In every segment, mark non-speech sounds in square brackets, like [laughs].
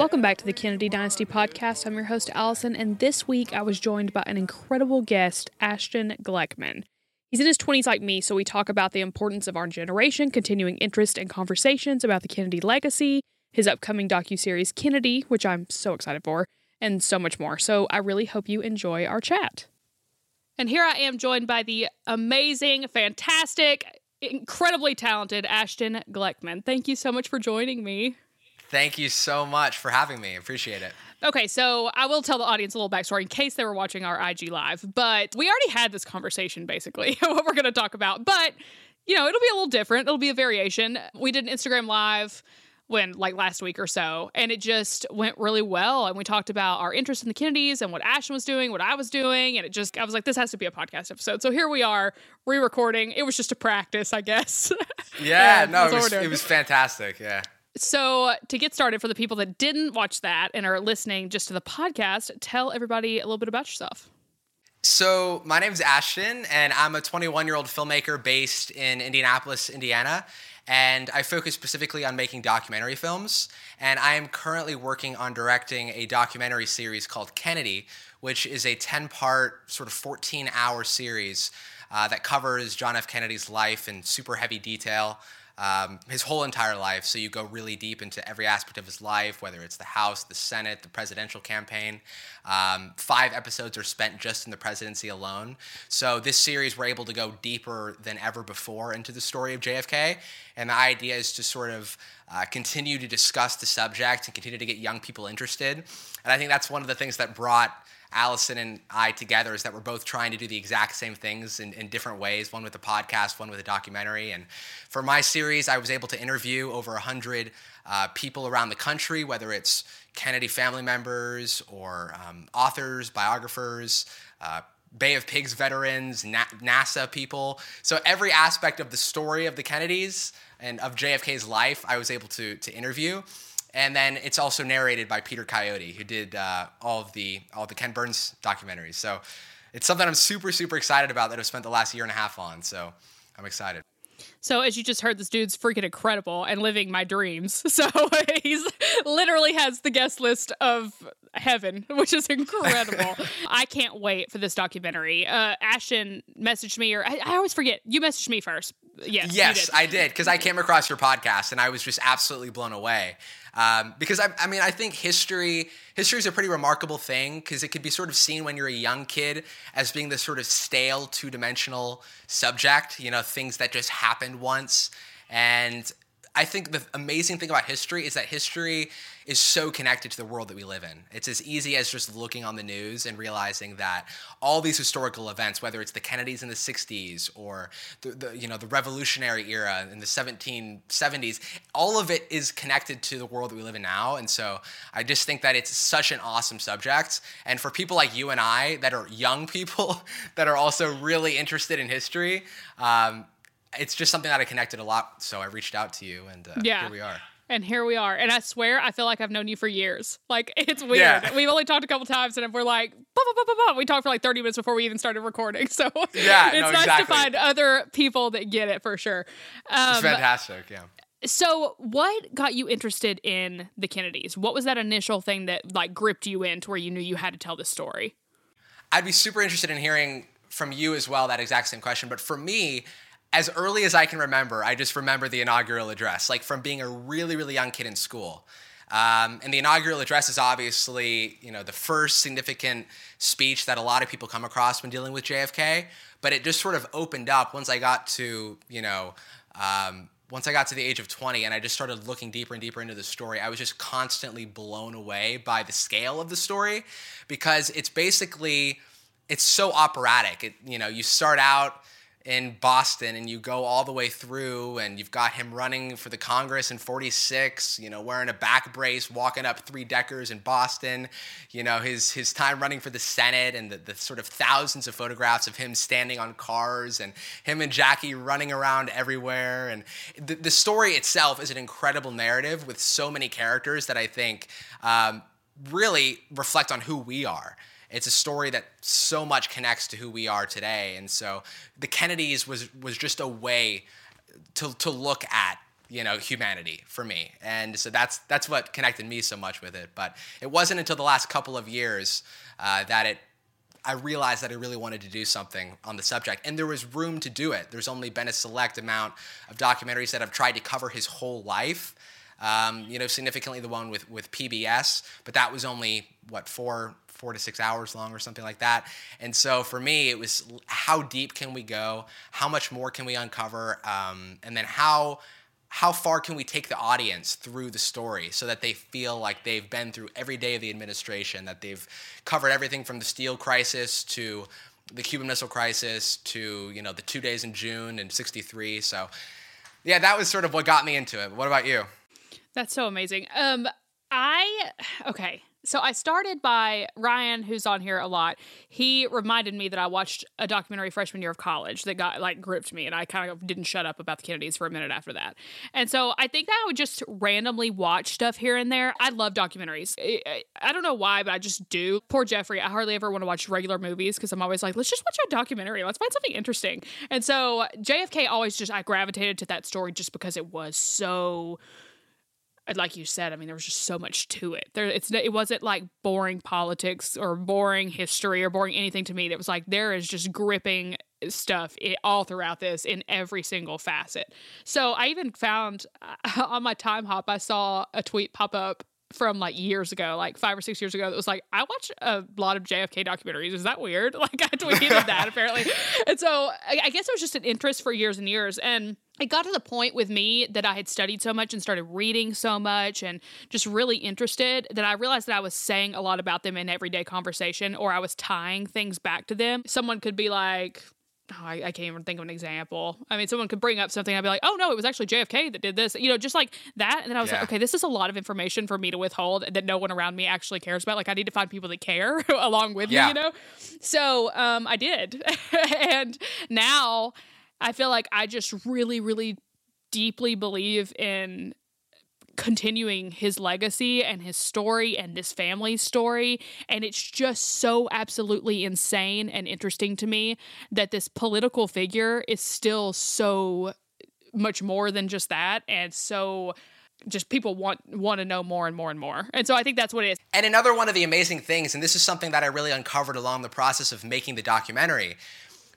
Welcome back to the Kennedy Dynasty podcast. I'm your host, Allison, and this week I was joined by an incredible guest, Ashton Gleckman. He's in his 20s like me, so we talk about the importance of our generation, continuing interest and conversations about the Kennedy legacy, his upcoming docu-series Kennedy, which I'm so excited for, and so much more. So I really hope you enjoy our chat. And here I am joined by the amazing, fantastic, incredibly talented Ashton Gleckman. Thank you so much for joining me. Thank you so much for having me. Appreciate it. Okay, so I will tell the audience a little backstory in case they were watching our IG live, but we already had this conversation basically, [laughs] what we're going to talk about. But, you know, it'll be a little different. It'll be a variation. We did an Instagram live when like last week or so and it just went really well and we talked about our interest in the kennedys and what ashton was doing what i was doing and it just i was like this has to be a podcast episode so here we are re-recording it was just a practice i guess [laughs] yeah, yeah no it was, it was fantastic yeah so, to get started, for the people that didn't watch that and are listening just to the podcast, tell everybody a little bit about yourself. So, my name is Ashton, and I'm a 21 year old filmmaker based in Indianapolis, Indiana. And I focus specifically on making documentary films. And I am currently working on directing a documentary series called Kennedy, which is a 10 part, sort of 14 hour series uh, that covers John F. Kennedy's life in super heavy detail um, his whole entire life. So you go really deep into every aspect of his life, whether it's the House, the Senate, the presidential campaign. Um, five episodes are spent just in the presidency alone. So this series, we're able to go deeper than ever before into the story of JFK. And the idea is to sort of uh, continue to discuss the subject and continue to get young people interested. And I think that's one of the things that brought Allison and I together is that we're both trying to do the exact same things in, in different ways, one with a podcast, one with a documentary. And for my series, I was able to interview over 100 uh, people around the country, whether it's Kennedy family members or um, authors, biographers, uh, Bay of Pigs veterans, Na- NASA people. So every aspect of the story of the Kennedys and of JFK's life, I was able to, to interview. And then it's also narrated by Peter Coyote, who did uh, all of the all of the Ken Burns documentaries. So it's something I'm super super excited about that I've spent the last year and a half on. So I'm excited. So as you just heard, this dude's freaking incredible and living my dreams. [laughs] So [laughs] he's literally has the guest list of heaven, [laughs] which is incredible. I can't wait for this documentary. Uh, Ashton messaged me, or I, I, always forget. You messaged me first. Yes, yes, did. I did because I came across your podcast and I was just absolutely blown away. Um, because I, I mean, I think history history is a pretty remarkable thing because it could be sort of seen when you're a young kid as being this sort of stale, two dimensional subject. You know, things that just happened once. And I think the amazing thing about history is that history is so connected to the world that we live in. It's as easy as just looking on the news and realizing that all these historical events, whether it's the Kennedys in the 60s or the, the you know the Revolutionary era in the 1770s, all of it is connected to the world that we live in now. And so I just think that it's such an awesome subject. And for people like you and I that are young people [laughs] that are also really interested in history, um, it's just something that I connected a lot. So I reached out to you, and uh, yeah. here we are. And here we are. And I swear, I feel like I've known you for years. Like, [laughs] it's weird. Yeah. We've only talked a couple times, and we're like, bah, bah, bah, we talked for like 30 minutes before we even started recording. [laughs] So yeah, [laughs] it's no, nice exactly. to find other people that get it for sure. Um, it's fantastic. Yeah. So, what got you interested in the Kennedys? What was that initial thing that like gripped you in to where you knew you had to tell this story? I'd be super interested in hearing from you as well that exact same question. But for me, as early as I can remember, I just remember the inaugural address, like from being a really, really young kid in school. Um, and the inaugural address is obviously, you know, the first significant speech that a lot of people come across when dealing with JFK. But it just sort of opened up once I got to, you know, um, once I got to the age of 20 and I just started looking deeper and deeper into the story, I was just constantly blown away by the scale of the story because it's basically, it's so operatic. It, you know, you start out in Boston and you go all the way through and you've got him running for the Congress in 46, you know, wearing a back brace, walking up three deckers in Boston, you know, his his time running for the Senate and the, the sort of thousands of photographs of him standing on cars and him and Jackie running around everywhere. And the, the story itself is an incredible narrative with so many characters that I think um, really reflect on who we are it's a story that so much connects to who we are today. And so the Kennedys was was just a way to to look at you know humanity for me and so that's that's what connected me so much with it but it wasn't until the last couple of years uh, that it I realized that I really wanted to do something on the subject, and there was room to do it. There's only been a select amount of documentaries that have tried to cover his whole life. Um, you know, significantly the one with with PBS, but that was only what four four to six hours long or something like that. And so for me, it was how deep can we go? How much more can we uncover? Um, and then how how far can we take the audience through the story so that they feel like they've been through every day of the administration, that they've covered everything from the steel crisis to the Cuban Missile Crisis to you know the two days in June and '63. So, yeah, that was sort of what got me into it. What about you? That's so amazing. Um, I okay. So I started by Ryan, who's on here a lot. He reminded me that I watched a documentary freshman year of college that got like gripped me, and I kind of didn't shut up about the Kennedys for a minute after that. And so I think that I would just randomly watch stuff here and there. I love documentaries. I, I don't know why, but I just do. Poor Jeffrey. I hardly ever want to watch regular movies because I'm always like, let's just watch a documentary. Let's find something interesting. And so JFK always just I gravitated to that story just because it was so like you said, I mean, there was just so much to it. There, it's it wasn't like boring politics or boring history or boring anything to me. That was like there is just gripping stuff all throughout this in every single facet. So I even found uh, [laughs] on my time hop, I saw a tweet pop up from like years ago, like five or six years ago, that was like, I watch a lot of JFK documentaries. Is that weird? [laughs] Like I tweeted that apparently. [laughs] And so I, I guess it was just an interest for years and years. And it got to the point with me that I had studied so much and started reading so much and just really interested that I realized that I was saying a lot about them in everyday conversation or I was tying things back to them. Someone could be like, oh, I, I, can't even think of an example. I mean, someone could bring up something, I'd be like, oh no, it was actually JFK that did this, you know, just like that. And then I was yeah. like, okay, this is a lot of information for me to withhold that no one around me actually cares about. Like, I need to find people that care [laughs] along with yeah. me, you know? So um, I did. [laughs] and now I feel like I just really, really deeply believe in continuing his legacy and his story and this family's story. And it's just so absolutely insane and interesting to me that this political figure is still so much more than just that. And so just people want want to know more and more and more. And so I think that's what it is. And another one of the amazing things, and this is something that I really uncovered along the process of making the documentary,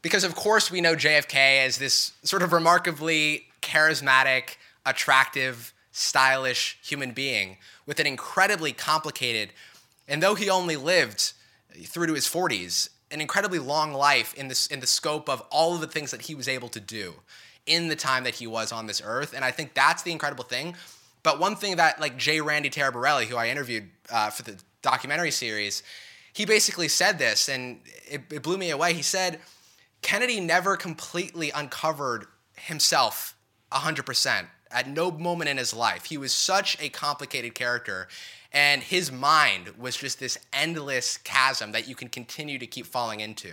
because of course we know JFK as this sort of remarkably charismatic, attractive, stylish human being with an incredibly complicated, and though he only lived through to his 40s, an incredibly long life in this in the scope of all of the things that he was able to do in the time that he was on this earth. And I think that's the incredible thing. But one thing that like J. Randy Taraborrelli, who I interviewed uh, for the documentary series, he basically said this, and it, it blew me away. He said Kennedy never completely uncovered himself 100% at no moment in his life. He was such a complicated character, and his mind was just this endless chasm that you can continue to keep falling into.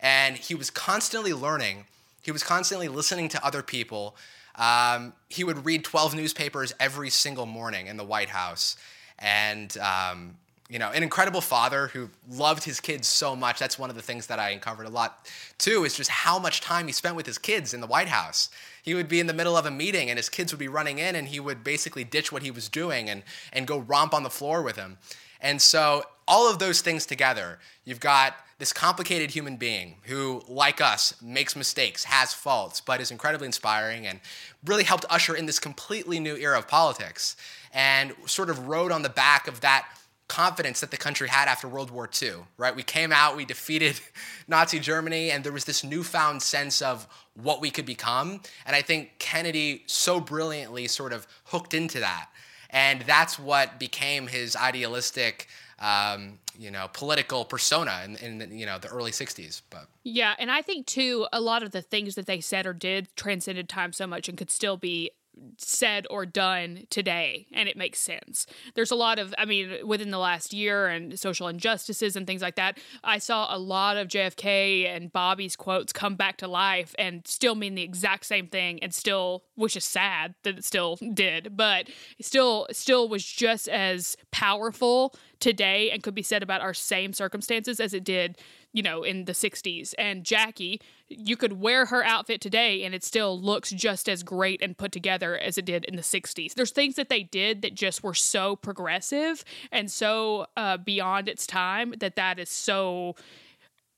And he was constantly learning, he was constantly listening to other people. Um, he would read 12 newspapers every single morning in the White House. And um, you know, an incredible father who loved his kids so much. That's one of the things that I uncovered a lot too, is just how much time he spent with his kids in the White House. He would be in the middle of a meeting and his kids would be running in and he would basically ditch what he was doing and, and go romp on the floor with him. And so, all of those things together, you've got this complicated human being who, like us, makes mistakes, has faults, but is incredibly inspiring and really helped usher in this completely new era of politics and sort of rode on the back of that confidence that the country had after World War II, right? We came out, we defeated [laughs] Nazi Germany, and there was this newfound sense of what we could become. And I think Kennedy so brilliantly sort of hooked into that. And that's what became his idealistic um, you know, political persona in, in you know the early '60s. But yeah, and I think too, a lot of the things that they said or did transcended time so much and could still be said or done today and it makes sense. There's a lot of I mean within the last year and social injustices and things like that. I saw a lot of JFK and Bobby's quotes come back to life and still mean the exact same thing and still which is sad that it still did, but still still was just as powerful today and could be said about our same circumstances as it did, you know, in the 60s. And Jackie, you could wear her outfit today and it still looks just as great and put together as it did in the 60s. There's things that they did that just were so progressive and so uh, beyond its time that that is so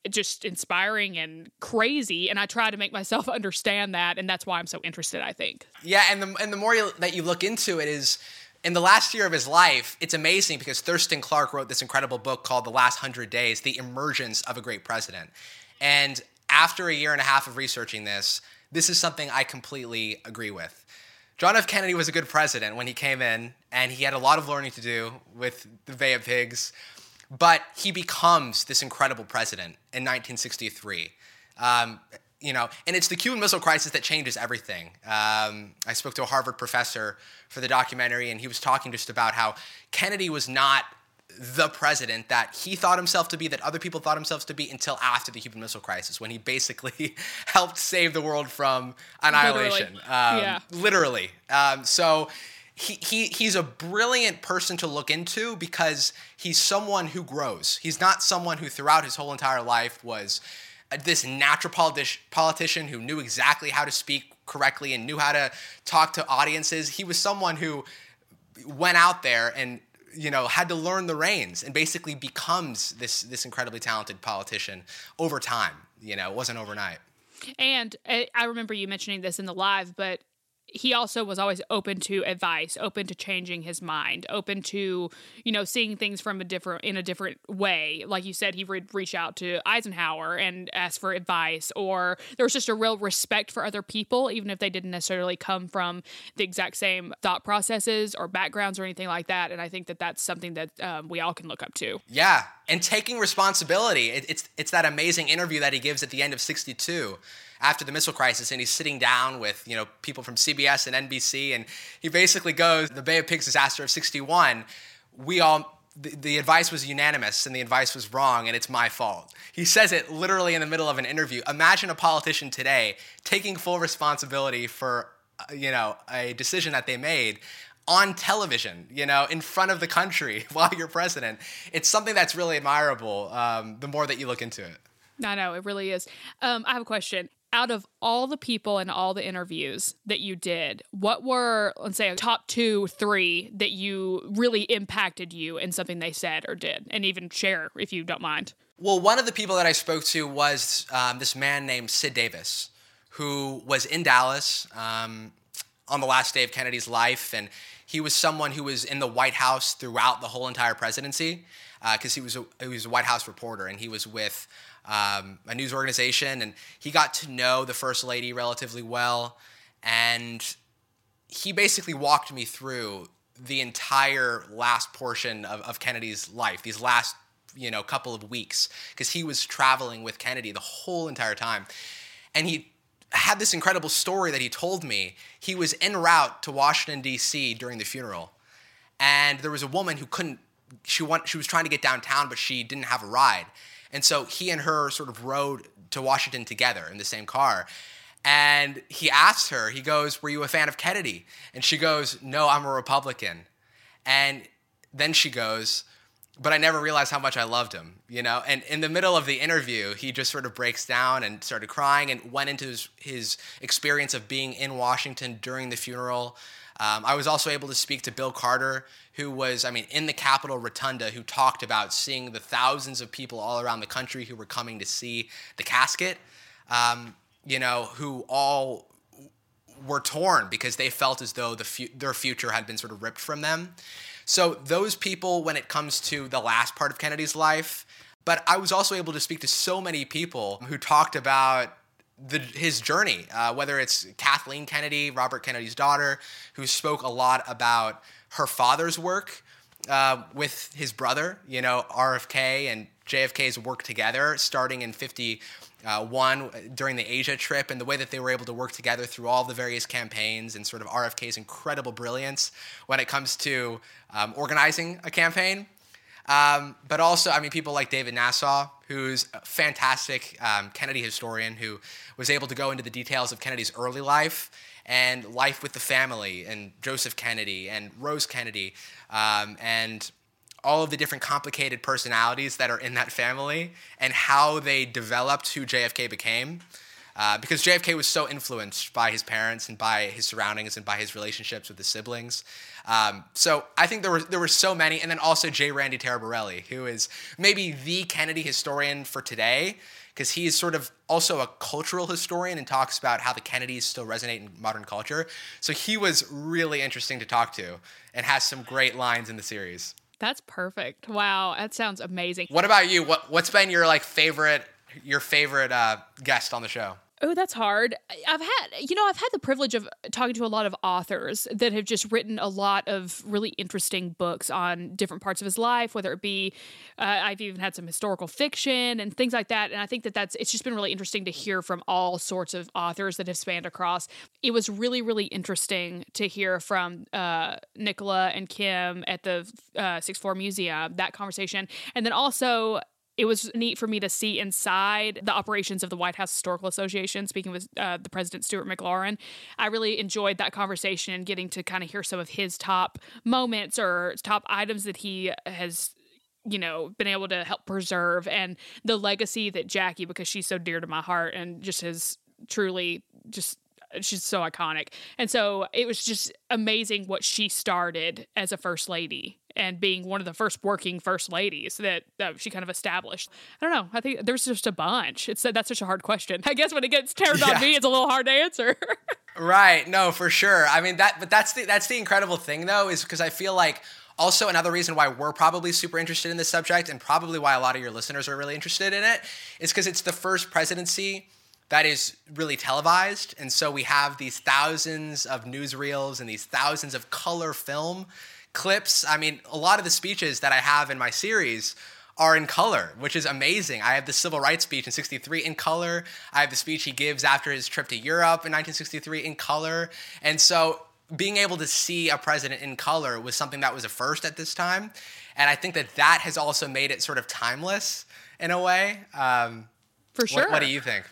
just inspiring and crazy and i try to make myself [laughs] understand that and that's why i'm so interested i think yeah and the, and the more you, that you look into it is in the last year of his life, it's amazing because Thurston Clarke wrote this incredible book called The Last Hundred Days The Emergence of a Great President. And after a year and a half of researching this, this is something I completely agree with. John F. Kennedy was a good president when he came in, and he had a lot of learning to do with the Bay of Pigs, but he becomes this incredible president in 1963. Um, you know, and it's the Cuban Missile Crisis that changes everything. Um, I spoke to a Harvard professor for the documentary, and he was talking just about how Kennedy was not the president that he thought himself to be, that other people thought themselves to be until after the Cuban Missile Crisis, when he basically [laughs] helped save the world from annihilation. Literally. Um, yeah. Literally. Um, so he, he, he's a brilliant person to look into because he's someone who grows. He's not someone who, throughout his whole entire life, was this natural politi- politician who knew exactly how to speak correctly and knew how to talk to audiences. He was someone who went out there and you know had to learn the reins and basically becomes this this incredibly talented politician over time. You know, it wasn't overnight. And uh, I remember you mentioning this in the live, but he also was always open to advice, open to changing his mind, open to, you know, seeing things from a different in a different way. Like you said, he would reach out to Eisenhower and ask for advice, or there was just a real respect for other people, even if they didn't necessarily come from the exact same thought processes or backgrounds or anything like that. And I think that that's something that um, we all can look up to. Yeah, and taking responsibility. It, it's it's that amazing interview that he gives at the end of '62 after the missile crisis, and he's sitting down with you know people from CBS and NBC, and he basically goes, "The Bay of Pigs disaster of '61, we all." The, the advice was unanimous and the advice was wrong and it's my fault. He says it literally in the middle of an interview. Imagine a politician today taking full responsibility for uh, you know a decision that they made on television, you know, in front of the country [laughs] while you're president. It's something that's really admirable um, the more that you look into it. I know, it really is. Um, I have a question out of all the people and all the interviews that you did, what were, let's say, top two, three that you really impacted you in something they said or did? And even share if you don't mind. Well, one of the people that I spoke to was um, this man named Sid Davis, who was in Dallas um, on the last day of Kennedy's life. And he was someone who was in the White House throughout the whole entire presidency because uh, he, was a, he was a White House reporter and he was with um, a news organization, and he got to know the first lady relatively well, and he basically walked me through the entire last portion of, of Kennedy's life, these last you know couple of weeks, because he was traveling with Kennedy the whole entire time, and he had this incredible story that he told me. He was en route to Washington D.C. during the funeral, and there was a woman who couldn't. She want, she was trying to get downtown, but she didn't have a ride, and so he and her sort of rode to Washington together in the same car. And he asked her, he goes, Were you a fan of Kennedy? And she goes, No, I'm a Republican. And then she goes, But I never realized how much I loved him, you know? And in the middle of the interview, he just sort of breaks down and started crying and went into his, his experience of being in Washington during the funeral. Um, I was also able to speak to Bill Carter, who was, I mean, in the Capitol Rotunda, who talked about seeing the thousands of people all around the country who were coming to see the casket, um, you know, who all were torn because they felt as though the fu- their future had been sort of ripped from them. So those people, when it comes to the last part of Kennedy's life, but I was also able to speak to so many people who talked about the, his journey, uh, whether it's Kathleen Kennedy, Robert Kennedy's daughter, who spoke a lot about her father's work uh, with his brother, you know, RFK and JFK's work together starting in 51 uh, during the Asia trip and the way that they were able to work together through all the various campaigns and sort of RFK's incredible brilliance when it comes to um, organizing a campaign. Um, but also, I mean, people like David Nasaw, who's a fantastic um, Kennedy historian who was able to go into the details of Kennedy's early life and life with the family, and Joseph Kennedy and Rose Kennedy, um, and all of the different complicated personalities that are in that family and how they developed who JFK became. Uh, because JFK was so influenced by his parents and by his surroundings and by his relationships with his siblings. Um, so I think there were there were so many, and then also J. Randy Taraborrelli, who is maybe the Kennedy historian for today, because he is sort of also a cultural historian and talks about how the Kennedys still resonate in modern culture. So he was really interesting to talk to, and has some great lines in the series. That's perfect. Wow, that sounds amazing. What about you? What what's been your like favorite your favorite uh, guest on the show? Oh, that's hard. I've had, you know, I've had the privilege of talking to a lot of authors that have just written a lot of really interesting books on different parts of his life, whether it be, uh, I've even had some historical fiction and things like that. And I think that that's, it's just been really interesting to hear from all sorts of authors that have spanned across. It was really, really interesting to hear from uh, Nicola and Kim at the uh, Floor Museum, that conversation. And then also, it was neat for me to see inside the operations of the White House Historical Association, speaking with uh, the president, Stewart McLaurin. I really enjoyed that conversation and getting to kind of hear some of his top moments or top items that he has you know been able to help preserve and the legacy that Jackie because she's so dear to my heart and just has truly just she's so iconic. And so it was just amazing what she started as a first lady and being one of the first working first ladies that, that she kind of established. I don't know. I think there's just a bunch. It's that's such a hard question. I guess when it gets turned yeah. on me, it's a little hard to answer. [laughs] right. No, for sure. I mean that but that's the that's the incredible thing though is because I feel like also, another reason why we're probably super interested in this subject and probably why a lot of your listeners are really interested in it is because it's the first presidency that is really televised. And so we have these thousands of newsreels and these thousands of color film clips. I mean, a lot of the speeches that I have in my series are in color, which is amazing. I have the civil rights speech in 63 in color. I have the speech he gives after his trip to Europe in 1963 in color. And so being able to see a president in color was something that was a first at this time. And I think that that has also made it sort of timeless in a way. Um, For sure. What, what do you think?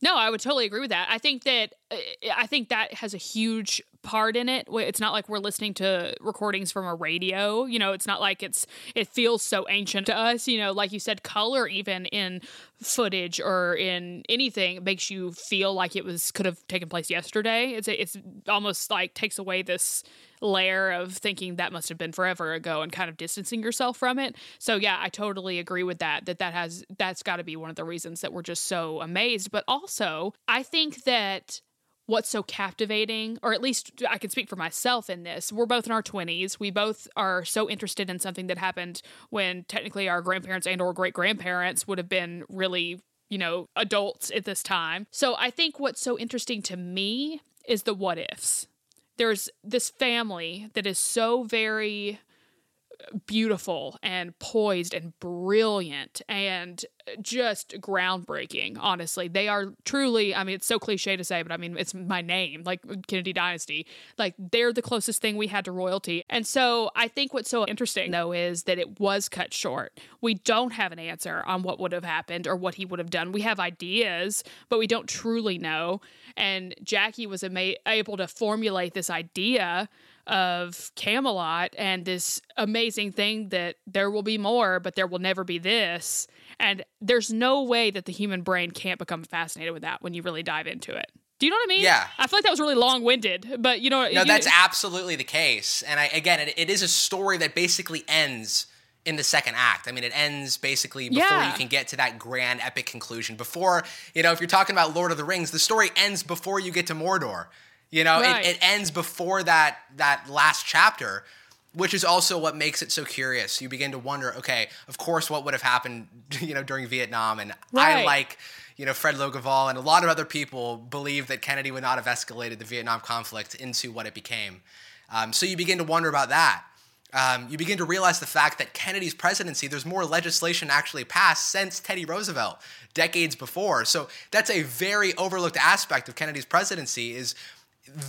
No, I would totally agree with that. I think that uh, I think that has a huge part in it. It's not like we're listening to recordings from a radio. You know, it's not like it's it feels so ancient to us. You know, like you said, color even in footage or in anything makes you feel like it was could have taken place yesterday. It's it's almost like takes away this layer of thinking that must have been forever ago and kind of distancing yourself from it. So yeah, I totally agree with that. That that has that's got to be one of the reasons that we're just so amazed. But also, I think that what's so captivating, or at least I can speak for myself in this. We're both in our 20s. We both are so interested in something that happened when technically our grandparents and or great grandparents would have been really, you know, adults at this time. So I think what's so interesting to me is the what ifs there's this family that is so very beautiful and poised and brilliant and just groundbreaking honestly. They are truly i mean it's so cliche to say but i mean it's my name like kennedy dynasty. Like they're the closest thing we had to royalty. And so i think what's so interesting though is that it was cut short. We don't have an answer on what would have happened or what he would have done. We have ideas but we don't truly know. And jackie was ama- able to formulate this idea of Camelot and this amazing thing that there will be more, but there will never be this. And there's no way that the human brain can't become fascinated with that when you really dive into it. Do you know what I mean? Yeah. I feel like that was really long winded, but you know. No, you, that's absolutely the case. And I, again, it, it is a story that basically ends in the second act. I mean, it ends basically before yeah. you can get to that grand epic conclusion. Before, you know, if you're talking about Lord of the Rings, the story ends before you get to Mordor. You know, right. it, it ends before that that last chapter, which is also what makes it so curious. You begin to wonder, okay, of course, what would have happened, [laughs] you know, during Vietnam, and right. I like, you know, Fred Logevall and a lot of other people believe that Kennedy would not have escalated the Vietnam conflict into what it became. Um, so you begin to wonder about that. Um, you begin to realize the fact that Kennedy's presidency, there's more legislation actually passed since Teddy Roosevelt, decades before. So that's a very overlooked aspect of Kennedy's presidency. Is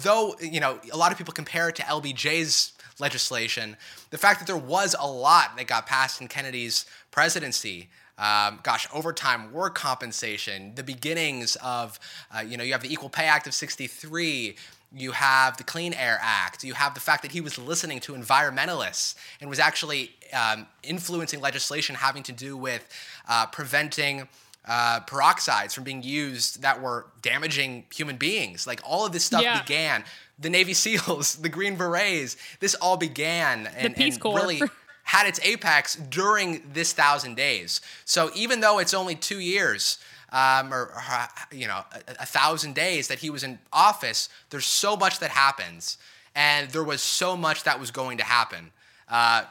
though you know a lot of people compare it to LBJ's legislation, the fact that there was a lot that got passed in Kennedy's presidency. Um, gosh, overtime, work compensation, the beginnings of, uh, you know, you have the Equal Pay Act of 63, you have the Clean Air Act, you have the fact that he was listening to environmentalists and was actually um, influencing legislation having to do with uh, preventing. Uh, peroxides from being used that were damaging human beings. Like all of this stuff yeah. began. The Navy [laughs] SEALs, the Green Berets, this all began and, and really [laughs] had its apex during this thousand days. So even though it's only two years, um, or, or, you know, a, a thousand days that he was in office, there's so much that happens, and there was so much that was going to happen. Uh,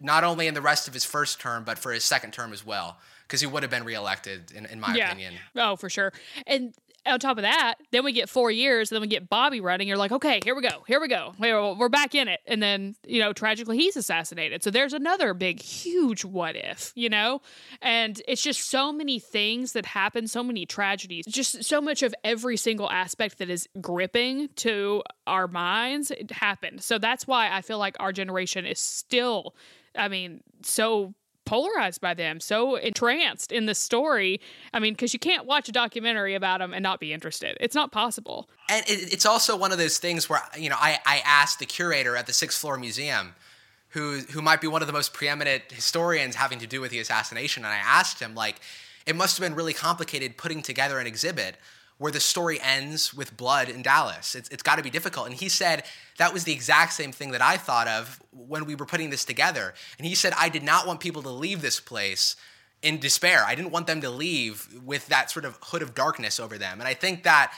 not only in the rest of his first term, but for his second term as well, because he would have been reelected, in, in my yeah. opinion. Oh, for sure. And on top of that, then we get four years, and then we get Bobby running. You're like, okay, here we go, here we go, we're back in it. And then, you know, tragically, he's assassinated. So there's another big, huge what if, you know? And it's just so many things that happen, so many tragedies, just so much of every single aspect that is gripping to our minds it happened. So that's why I feel like our generation is still, I mean, so polarized by them, so entranced in the story. I mean, because you can't watch a documentary about them and not be interested. It's not possible. And it's also one of those things where, you know, I, I asked the curator at the Sixth Floor Museum, who, who might be one of the most preeminent historians having to do with the assassination, and I asked him, like, it must have been really complicated putting together an exhibit where the story ends with blood in Dallas. It's, it's got to be difficult. And he said that was the exact same thing that I thought of when we were putting this together. And he said, I did not want people to leave this place in despair. I didn't want them to leave with that sort of hood of darkness over them. And I think that,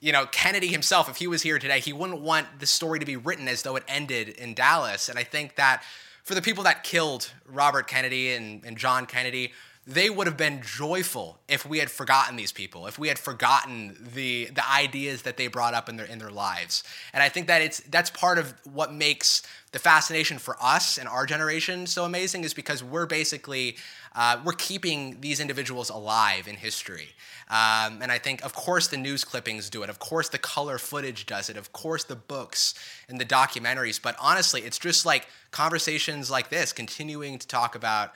you know, Kennedy himself, if he was here today, he wouldn't want the story to be written as though it ended in Dallas. And I think that for the people that killed Robert Kennedy and, and John Kennedy, they would have been joyful if we had forgotten these people, if we had forgotten the the ideas that they brought up in their in their lives. And I think that it's that's part of what makes the fascination for us and our generation so amazing is because we're basically uh, we're keeping these individuals alive in history. Um, and I think, of course, the news clippings do it. Of course, the color footage does it. Of course, the books and the documentaries. But honestly, it's just like conversations like this, continuing to talk about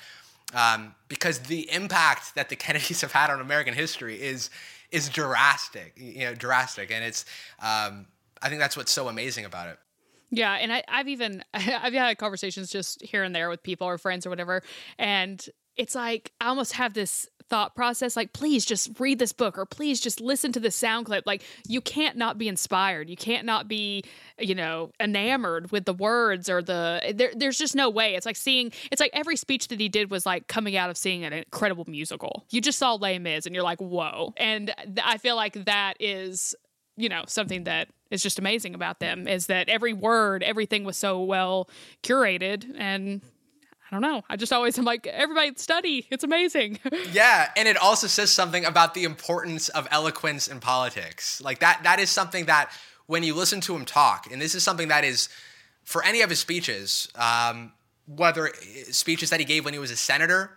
um, because the impact that the [laughs] Kennedys have had on American history is is drastic, you know, drastic, and it's um, I think that's what's so amazing about it. Yeah, and I, I've even [laughs] I've had conversations just here and there with people or friends or whatever, and it's like I almost have this thought process like please just read this book or please just listen to the sound clip. Like you can't not be inspired. You can't not be you know enamored with the words or the there, there's just no way. It's like seeing it's like every speech that he did was like coming out of seeing an incredible musical. You just saw Les Mis and you're like whoa. And th- I feel like that is you know something that is just amazing about them is that every word everything was so well curated and I don't know. I just always am like, everybody study. It's amazing. [laughs] yeah, and it also says something about the importance of eloquence in politics. Like that that is something that when you listen to him talk, and this is something that is for any of his speeches, um, whether speeches that he gave when he was a senator,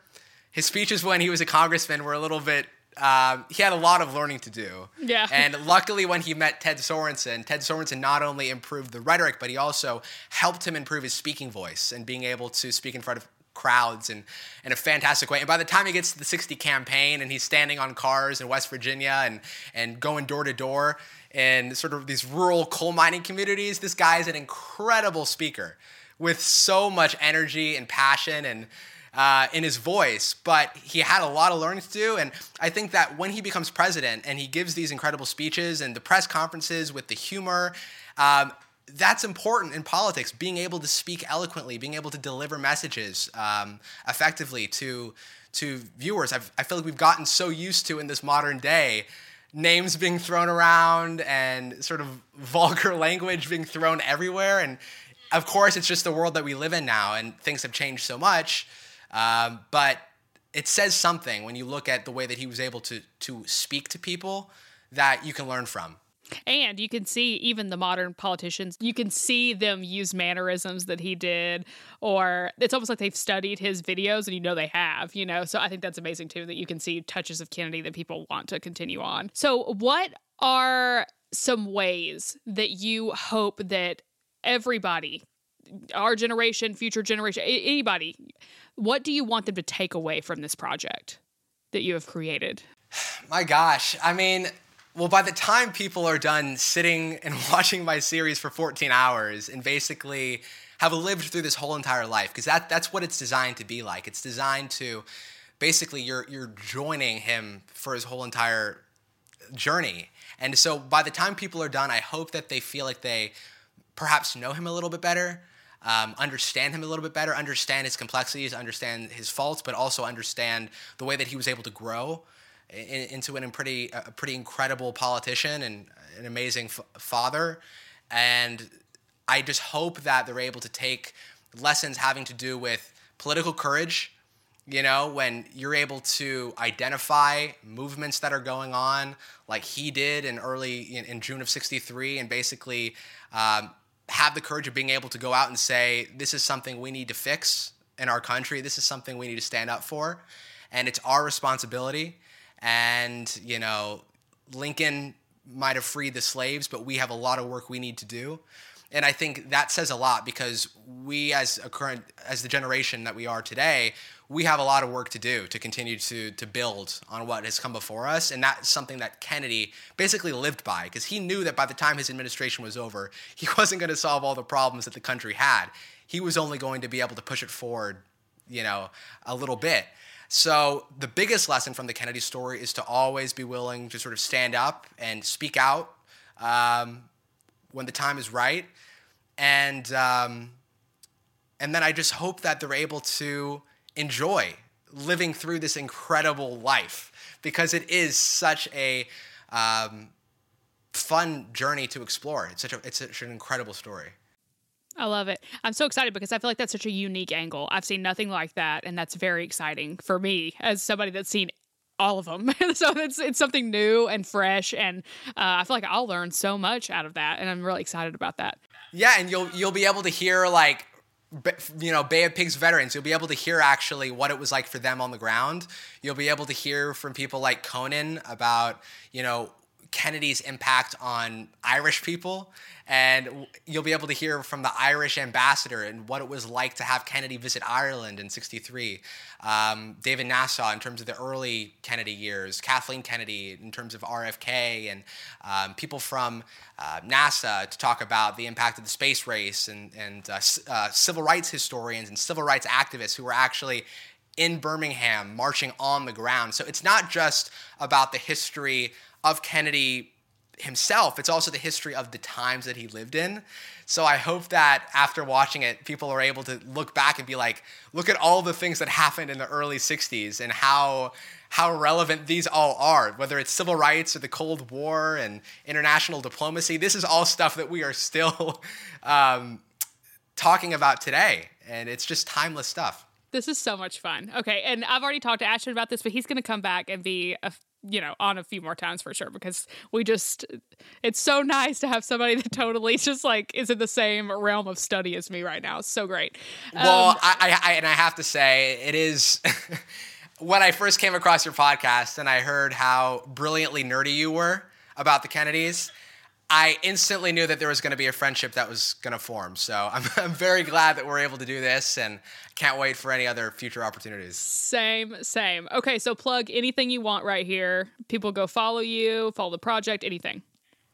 his speeches when he was a congressman were a little bit um, he had a lot of learning to do. Yeah. And luckily, when he met Ted Sorensen, Ted Sorensen not only improved the rhetoric, but he also helped him improve his speaking voice and being able to speak in front of crowds in, in a fantastic way. And by the time he gets to the 60 campaign and he's standing on cars in West Virginia and, and going door to door in sort of these rural coal mining communities, this guy is an incredible speaker with so much energy and passion and uh, in his voice, but he had a lot of learning to do. And I think that when he becomes president and he gives these incredible speeches and the press conferences with the humor, um, that's important in politics. Being able to speak eloquently, being able to deliver messages um, effectively to to viewers. I've, I feel like we've gotten so used to in this modern day names being thrown around and sort of [laughs] vulgar language being thrown everywhere. And of course, it's just the world that we live in now, and things have changed so much. Um, but it says something when you look at the way that he was able to to speak to people that you can learn from. And you can see even the modern politicians, you can see them use mannerisms that he did, or it's almost like they've studied his videos and you know they have, you know? So I think that's amazing too that you can see touches of Kennedy that people want to continue on. So, what are some ways that you hope that everybody, our generation, future generation, anybody, what do you want them to take away from this project that you have created? [sighs] My gosh. I mean, well, by the time people are done sitting [laughs] and watching my series for 14 hours and basically have lived through this whole entire life, because that, that's what it's designed to be like. It's designed to basically you're you're joining him for his whole entire journey. And so by the time people are done, I hope that they feel like they perhaps know him a little bit better, um, understand him a little bit better, understand his complexities, understand his faults, but also understand the way that he was able to grow in, into an, pretty a pretty incredible politician and an amazing f- father. And I just hope that they're able to take lessons having to do with political courage. You know, when you're able to identify movements that are going on, like he did in early in, in June of '63, and basically um, have the courage of being able to go out and say, "This is something we need to fix in our country. This is something we need to stand up for, and it's our responsibility." And, you know, Lincoln might have freed the slaves, but we have a lot of work we need to do. And I think that says a lot because we, as a current, as the generation that we are today, we have a lot of work to do to continue to to build on what has come before us, and that's something that Kennedy basically lived by because he knew that by the time his administration was over, he [laughs] wasn't going to solve all the problems that the country had. He was only going to be able to push it forward, you know, a little bit. So the biggest lesson from the Kennedy story is to always be willing to sort of stand up and speak out um, when the time is right, and um, and then I just hope that they're able to enjoy living through this incredible life because it is such a um, fun journey to explore. It's such a it's such an incredible story. I love it. I'm so excited because I feel like that's such a unique angle. I've seen nothing like that, and that's very exciting for me as somebody that's seen all of them. [laughs] so it's it's something new and fresh, and uh, I feel like I'll learn so much out of that, and I'm really excited about that. Yeah, and you'll you'll be able to hear like you know Bay of Pigs veterans. You'll be able to hear actually what it was like for them on the ground. You'll be able to hear from people like Conan about you know Kennedy's impact on Irish people. And you'll be able to hear from the Irish ambassador and what it was like to have Kennedy visit Ireland in 63. Um, David Nasaw, in terms of the early Kennedy years, Kathleen Kennedy in terms of RFK, and um, people from uh, NASA to talk about the impact of the space race, and, and uh, uh, civil rights historians and civil rights activists who were actually in Birmingham marching on the ground. So it's not just about the history of Kennedy himself, it's also the history of the times that he lived in. So I hope that after watching it, people are able to look back and be like, look at all the things that happened in the early 60s and how how relevant these all are, whether it's civil rights or the Cold War and international diplomacy. This is all stuff that we are still [laughs] um, talking about today, and it's just timeless stuff. This is so much fun. Okay, and I've already talked to Ashton about this, but he's going to come back and be a you know on a few more times for sure because we just it's so nice to have somebody [laughs] that totally just like is in the same realm of study as me right now. It's so great. Well um, I, I and i have to say it is [laughs] when i first came across your podcast and i heard how brilliantly nerdy you were about the kennedys I instantly knew that there was going to be a friendship that was going to form. So I'm, [laughs] I'm very glad that we're able to do this and can't wait for any other future opportunities. Same, same. Okay, so plug anything you want right here. People go follow you, follow the project, anything.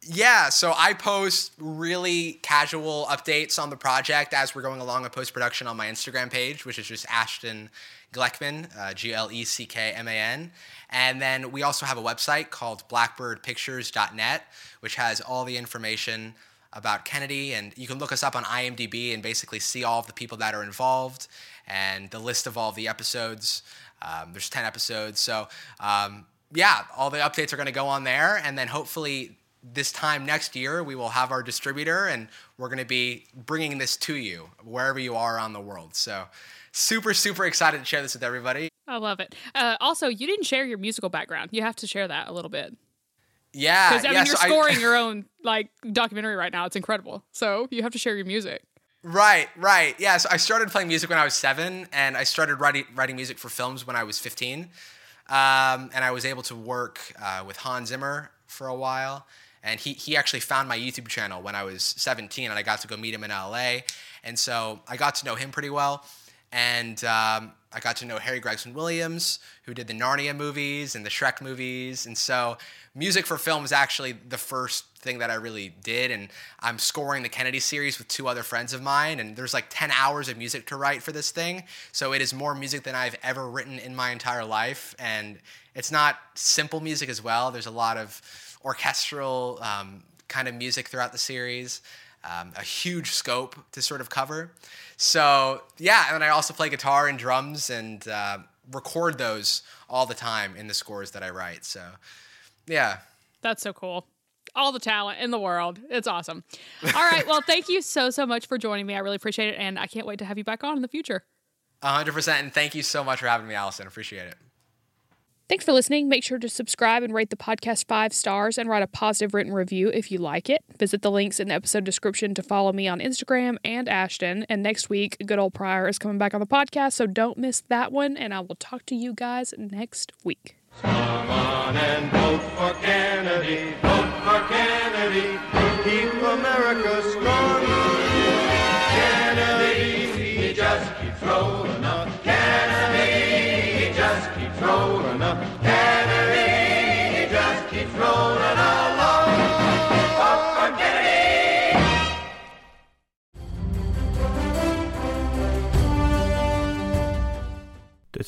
Yeah, so I post really casual updates on the project as we're going along a post production on my Instagram page, which is just Ashton Gleckman, uh, G L E C K M A N. And then we also have a website called blackbirdpictures.net, which has all the information about Kennedy. And you can look us up on IMDb and basically see all of the people that are involved and the list of all the episodes. Um, there's 10 episodes. So, um, yeah, all the updates are going to go on there. And then hopefully this time next year, we will have our distributor and we're going to be bringing this to you wherever you are around the world. So, super, super excited to share this with everybody. I love it. Uh, also, you didn't share your musical background. You have to share that a little bit. Yeah. Because, I yeah, mean, you're so scoring I, [laughs] your own like documentary right now. It's incredible. So, you have to share your music. Right, right. Yeah, so I started playing music when I was seven, and I started writing, writing music for films when I was 15. Um, and I was able to work uh, with Hans Zimmer for a while. And he, he actually found my YouTube channel when I was 17, and I got to go meet him in LA. And so I got to know him pretty well. And um, I got to know Harry Gregson Williams, who did the Narnia movies and the Shrek movies. And so music for film is actually the first thing that I really did. And I'm scoring the Kennedy series with two other friends of mine. And there's like 10 hours of music to write for this thing. So it is more music than I've ever written in my entire life. And it's not simple music as well. There's a lot of orchestral um, kind of music throughout the series. Um, a huge scope to sort of cover. So yeah, and I also play guitar and drums and uh, record those all the time in the scores that I write. So yeah, That's so cool. All the talent in the world. It's awesome. All right. Well, [laughs] thank you so, so much for joining me. I really appreciate it. And I can't wait to have you back on in the future. 100%. And thank you so much for having me, Allison. Appreciate it. Thanks for listening. Make sure to subscribe and rate the podcast five stars and write a positive written review if you like it. Visit the links in the episode description to follow me on Instagram and Ashton. And next week, Good Old Pryor is coming back on the podcast, so don't miss that one. And I will talk to you guys next week. Come on and vote for Kennedy, vote for Kennedy, keep America strong. Kennedy, he just keeps rolling up. Kennedy, he just keeps rolling up.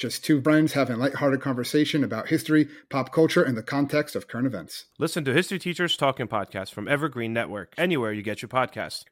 Just two friends having lighthearted conversation about history, pop culture, and the context of current events. Listen to History Teachers Talking Podcast from Evergreen Network, anywhere you get your podcasts.